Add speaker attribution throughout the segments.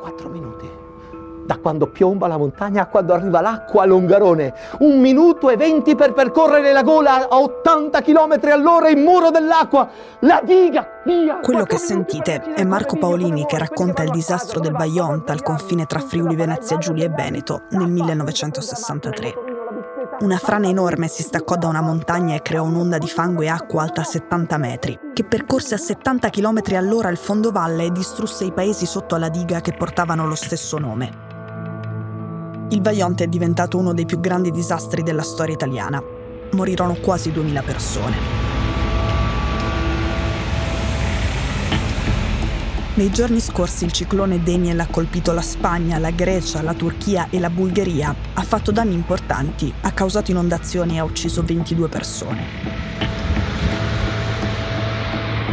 Speaker 1: Quattro minuti da quando piomba la montagna a quando arriva l'acqua a Longarone. Un minuto e venti per percorrere la gola a 80 km all'ora in muro dell'acqua. La diga, via!
Speaker 2: Quello che sentite è Marco Paolini che racconta il disastro del Vaionta al confine tra Friuli Venezia Giulia e Veneto nel 1963. Una frana enorme si staccò da una montagna e creò un'onda di fango e acqua alta 70 metri, che percorse a 70 km all'ora il fondovalle e distrusse i paesi sotto alla diga che portavano lo stesso nome. Il Vaionte è diventato uno dei più grandi disastri della storia italiana. Morirono quasi 2000 persone. Nei giorni scorsi il ciclone Daniel ha colpito la Spagna, la Grecia, la Turchia e la Bulgaria, ha fatto danni importanti, ha causato inondazioni e ha ucciso 22 persone.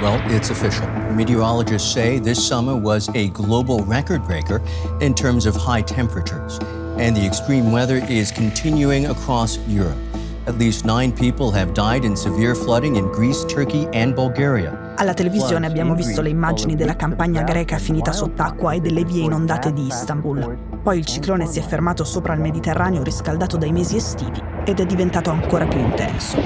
Speaker 3: Well, it's official. Meteorologists say this summer was a global record breaker in terms of high temperatures. and the extreme weather is continuing across Europe. At least nine people have died in severe flooding in Greece, Turkey and Bulgaria.
Speaker 2: Alla televisione abbiamo visto le immagini della campagna greca finita sott'acqua e delle vie inondate di Istanbul. Poi il ciclone si è fermato sopra il Mediterraneo riscaldato dai mesi estivi ed è diventato ancora più intenso.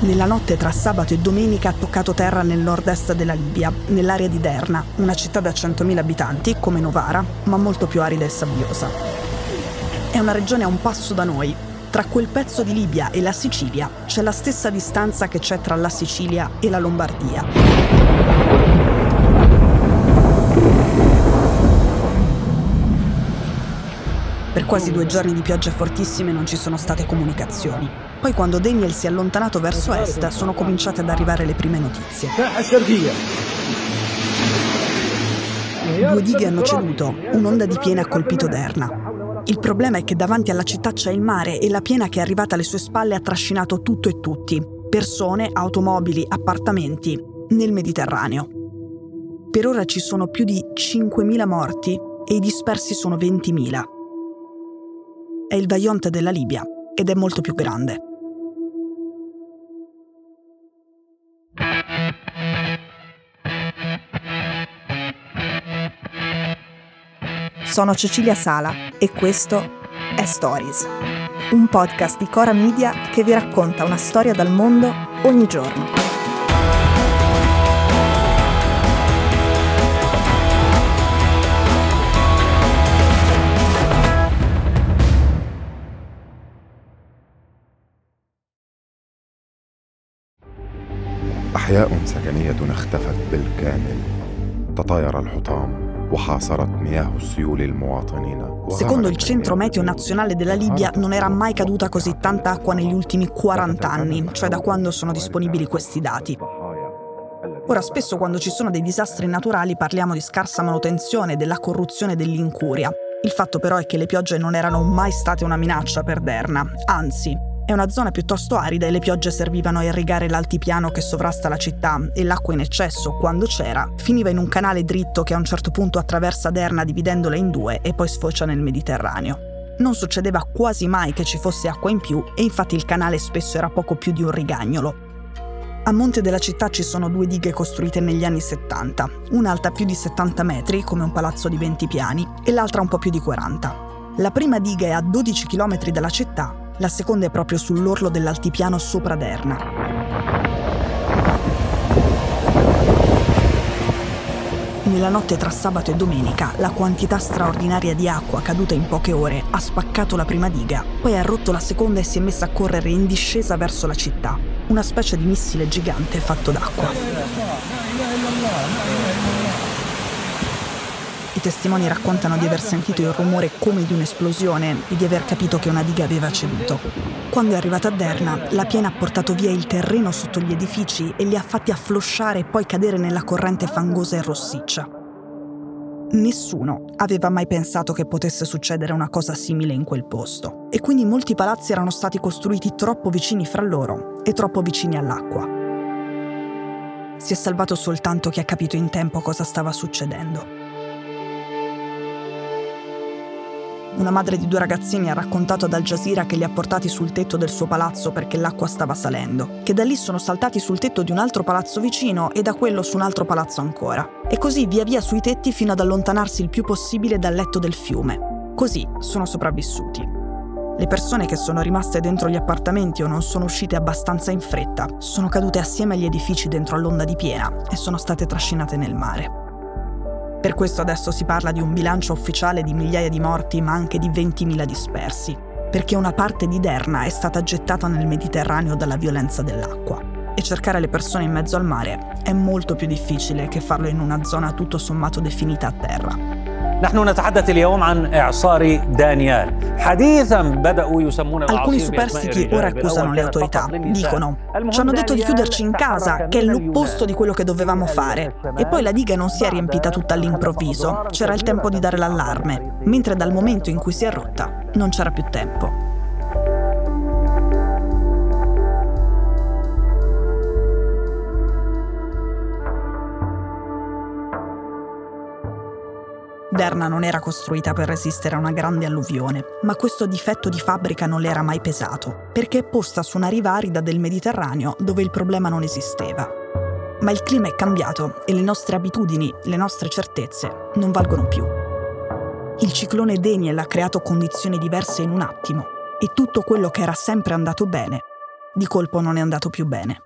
Speaker 2: Nella notte tra sabato e domenica ha toccato terra nel nord-est della Libia, nell'area di Derna, una città da 100.000 abitanti, come Novara, ma molto più arida e sabbiosa. È una regione a un passo da noi. Tra quel pezzo di Libia e la Sicilia c'è la stessa distanza che c'è tra la Sicilia e la Lombardia. Per quasi due giorni di piogge fortissime non ci sono state comunicazioni. Poi quando Daniel si è allontanato verso est sono cominciate ad arrivare le prime notizie. Due dighe hanno ceduto, un'onda di piena ha colpito Derna. Il problema è che davanti alla città c'è il mare e la piena che è arrivata alle sue spalle ha trascinato tutto e tutti, persone, automobili, appartamenti, nel Mediterraneo. Per ora ci sono più di 5.000 morti e i dispersi sono 20.000 è il Vaionte della Libia ed è molto più grande. Sono Cecilia Sala e questo è Stories, un podcast di Cora Media che vi racconta una storia dal mondo ogni giorno.
Speaker 4: أحياء سكنية اختفت بالكامل تطاير الحطام
Speaker 2: Secondo il Centro Meteo Nazionale della Libia non era mai caduta così tanta acqua negli ultimi 40 anni, cioè da quando sono disponibili questi dati. Ora spesso quando ci sono dei disastri naturali parliamo di scarsa manutenzione, della corruzione e dell'incuria. Il fatto però è che le piogge non erano mai state una minaccia per Derna, anzi è una zona piuttosto arida e le piogge servivano a irrigare l'altipiano che sovrasta la città e l'acqua in eccesso, quando c'era, finiva in un canale dritto che a un certo punto attraversa Derna dividendola in due e poi sfocia nel Mediterraneo. Non succedeva quasi mai che ci fosse acqua in più e infatti il canale spesso era poco più di un rigagnolo. A monte della città ci sono due dighe costruite negli anni 70, una alta più di 70 metri, come un palazzo di 20 piani, e l'altra un po' più di 40. La prima diga è a 12 km dalla città la seconda è proprio sull'orlo dell'altipiano sopra Derna. Nella notte tra sabato e domenica, la quantità straordinaria di acqua caduta in poche ore ha spaccato la prima diga, poi ha rotto la seconda e si è messa a correre in discesa verso la città, una specie di missile gigante fatto d'acqua. Testimoni raccontano di aver sentito il rumore come di un'esplosione e di aver capito che una diga aveva ceduto. Quando è arrivata a Derna, la piena ha portato via il terreno sotto gli edifici e li ha fatti afflosciare e poi cadere nella corrente fangosa e rossiccia. Nessuno aveva mai pensato che potesse succedere una cosa simile in quel posto e quindi molti palazzi erano stati costruiti troppo vicini fra loro e troppo vicini all'acqua. Si è salvato soltanto chi ha capito in tempo cosa stava succedendo. Una madre di due ragazzini ha raccontato ad Al Jazeera che li ha portati sul tetto del suo palazzo perché l'acqua stava salendo, che da lì sono saltati sul tetto di un altro palazzo vicino e da quello su un altro palazzo ancora, e così via via sui tetti fino ad allontanarsi il più possibile dal letto del fiume. Così sono sopravvissuti. Le persone che sono rimaste dentro gli appartamenti o non sono uscite abbastanza in fretta sono cadute assieme agli edifici dentro all'onda di piena e sono state trascinate nel mare. Per questo adesso si parla di un bilancio ufficiale di migliaia di morti ma anche di 20.000 dispersi, perché una parte di Derna è stata gettata nel Mediterraneo dalla violenza dell'acqua. E cercare le persone in mezzo al mare è molto più difficile che farlo in una zona tutto sommato definita a terra. Alcuni superstiti ora accusano le autorità. Dicono, ci hanno detto di chiuderci in casa, che è l'opposto di quello che dovevamo fare. E poi la diga non si è riempita tutta all'improvviso, c'era il tempo di dare l'allarme, mentre dal momento in cui si è rotta non c'era più tempo. Derna non era costruita per resistere a una grande alluvione, ma questo difetto di fabbrica non le era mai pesato, perché è posta su una riva arida del Mediterraneo dove il problema non esisteva. Ma il clima è cambiato e le nostre abitudini, le nostre certezze non valgono più. Il ciclone Daniel ha creato condizioni diverse in un attimo e tutto quello che era sempre andato bene, di colpo non è andato più bene.